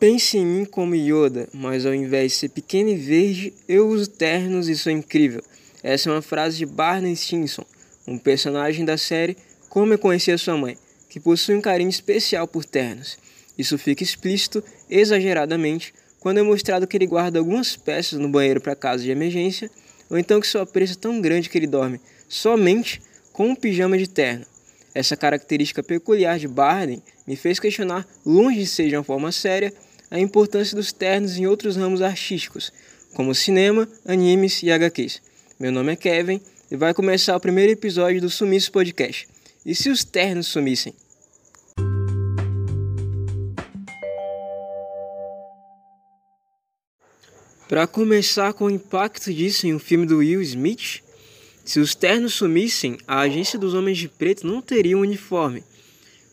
Pense em mim como Yoda, mas ao invés de ser pequeno e verde, eu uso ternos e sou incrível. Essa é uma frase de Barney Stinson, um personagem da série Como Eu Conheci a Sua Mãe, que possui um carinho especial por ternos. Isso fica explícito, exageradamente, quando é mostrado que ele guarda algumas peças no banheiro para casos de emergência, ou então que sua presa é tão grande que ele dorme somente com um pijama de terno. Essa característica peculiar de Barney me fez questionar, longe de ser de uma forma séria, a importância dos ternos em outros ramos artísticos, como cinema, animes e HQs. Meu nome é Kevin e vai começar o primeiro episódio do Sumiço Podcast. E se os ternos sumissem? Para começar com o impacto disso em um filme do Will Smith, se os ternos sumissem, a agência dos Homens de Preto não teria um uniforme.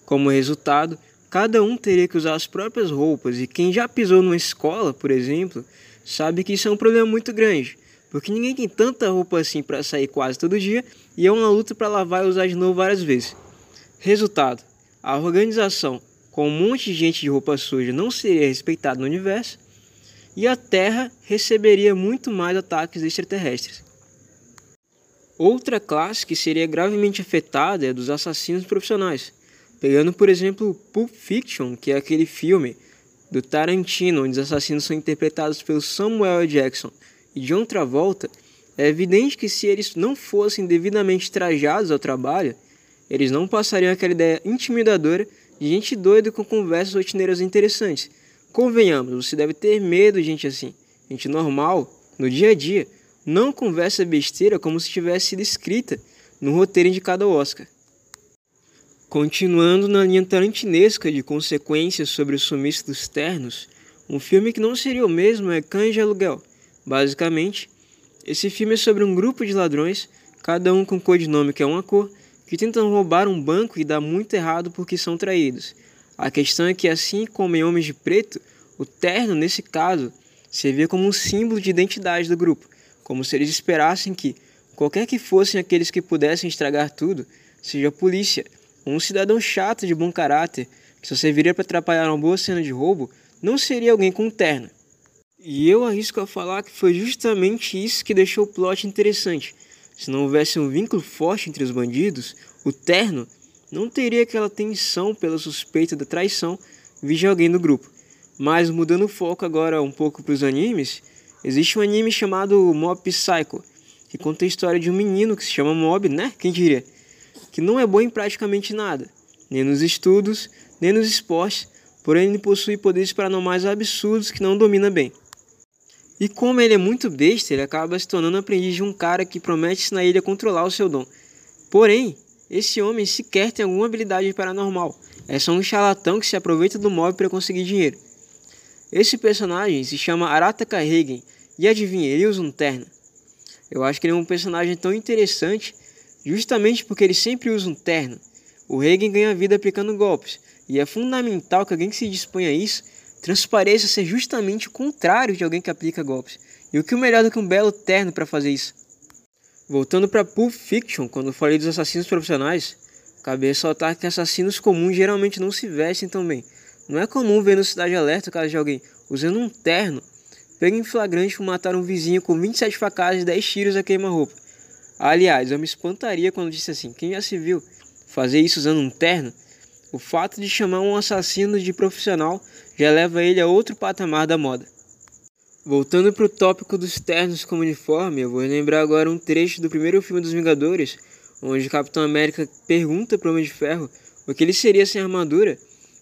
Como resultado, Cada um teria que usar as próprias roupas, e quem já pisou numa escola, por exemplo, sabe que isso é um problema muito grande, porque ninguém tem tanta roupa assim para sair quase todo dia e é uma luta para lavar e usar de novo várias vezes. Resultado: a organização com um monte de gente de roupa suja não seria respeitada no universo e a Terra receberia muito mais ataques extraterrestres. Outra classe que seria gravemente afetada é a dos assassinos profissionais Pegando, por exemplo, Pulp Fiction, que é aquele filme do Tarantino, onde os assassinos são interpretados pelo Samuel L. Jackson e John Travolta, é evidente que se eles não fossem devidamente trajados ao trabalho, eles não passariam aquela ideia intimidadora de gente doida com conversas rotineiras interessantes. Convenhamos, você deve ter medo de gente assim. Gente normal, no dia a dia, não conversa besteira como se tivesse sido escrita no roteiro indicado ao Oscar. Continuando na linha tarantinesca de consequências sobre o sumiço dos ternos, um filme que não seria o mesmo é Cães de Aluguel. Basicamente, esse filme é sobre um grupo de ladrões, cada um com codinome que é uma cor, que tentam roubar um banco e dá muito errado porque são traídos. A questão é que, assim como em Homens de Preto, o terno, nesse caso, servia como um símbolo de identidade do grupo, como se eles esperassem que, qualquer que fossem aqueles que pudessem estragar tudo, seja a polícia, um cidadão chato de bom caráter, que só serviria para atrapalhar uma boa cena de roubo, não seria alguém com terno. E eu arrisco a falar que foi justamente isso que deixou o plot interessante. Se não houvesse um vínculo forte entre os bandidos, o terno não teria aquela tensão pela suspeita da traição de alguém do grupo. Mas mudando o foco agora um pouco para os animes, existe um anime chamado Mob Psycho, que conta a história de um menino que se chama Mob, né? Quem diria? Que não é bom em praticamente nada, nem nos estudos, nem nos esportes, porém ele possui poderes paranormais absurdos que não domina bem. E como ele é muito besta, ele acaba se tornando aprendiz de um cara que promete ensinar ele a controlar o seu dom. Porém, esse homem sequer tem alguma habilidade paranormal, é só um charlatão que se aproveita do mob para conseguir dinheiro. Esse personagem se chama Arata Carregen, e adivinha, ele usa um terno. Eu acho que ele é um personagem tão interessante Justamente porque ele sempre usa um terno, o Reagan ganha vida aplicando golpes, e é fundamental que alguém que se dispõe a isso transpareça ser justamente o contrário de alguém que aplica golpes. E o que é melhor do que um belo terno para fazer isso? Voltando para Pulp Fiction, quando falei dos assassinos profissionais, cabe ressaltar que assassinos comuns geralmente não se vestem tão bem. Não é comum ver no Cidade Alerta o caso de alguém usando um terno pego em flagrante por matar um vizinho com 27 facadas e 10 tiros a queima-roupa. Aliás, eu me espantaria quando disse assim: quem já se viu fazer isso usando um terno? O fato de chamar um assassino de profissional já leva ele a outro patamar da moda. Voltando para o tópico dos ternos como uniforme, eu vou lembrar agora um trecho do primeiro filme dos Vingadores, onde o Capitão América pergunta para o Homem de Ferro o que ele seria sem armadura,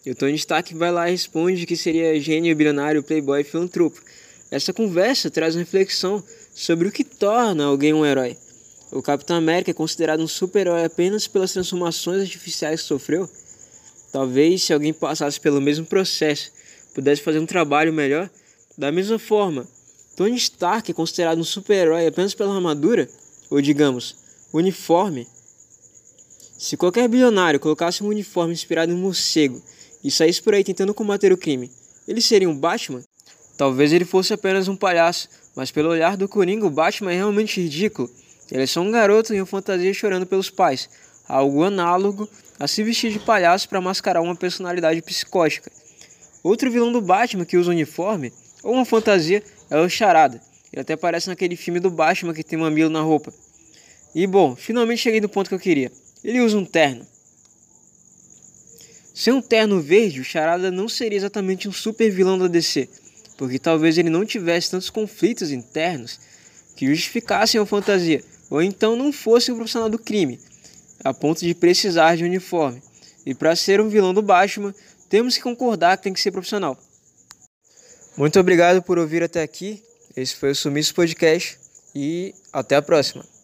e o Tony Stark vai lá e responde que seria gênio, bilionário, playboy e filantropo. Essa conversa traz uma reflexão sobre o que torna alguém um herói. O Capitão América é considerado um super-herói apenas pelas transformações artificiais que sofreu? Talvez se alguém passasse pelo mesmo processo, pudesse fazer um trabalho melhor. Da mesma forma, Tony Stark é considerado um super-herói apenas pela armadura, ou digamos, uniforme. Se qualquer bilionário colocasse um uniforme inspirado em um morcego e saísse por aí tentando combater o crime, ele seria um Batman? Talvez ele fosse apenas um palhaço, mas pelo olhar do Coringa, o Batman é realmente ridículo. Ele é só um garoto em uma fantasia chorando pelos pais, algo análogo a se vestir de palhaço para mascarar uma personalidade psicótica. Outro vilão do Batman que usa uniforme ou uma fantasia é o Charada. Ele até aparece naquele filme do Batman que tem mamilo na roupa. E bom, finalmente cheguei no ponto que eu queria. Ele usa um terno. Sem um terno verde, o Charada não seria exatamente um super vilão da DC, porque talvez ele não tivesse tantos conflitos internos que justificassem a fantasia, ou então não fosse um profissional do crime, a ponto de precisar de um uniforme. E para ser um vilão do Batman, temos que concordar que tem que ser profissional. Muito obrigado por ouvir até aqui. Esse foi o Sumiço Podcast e até a próxima.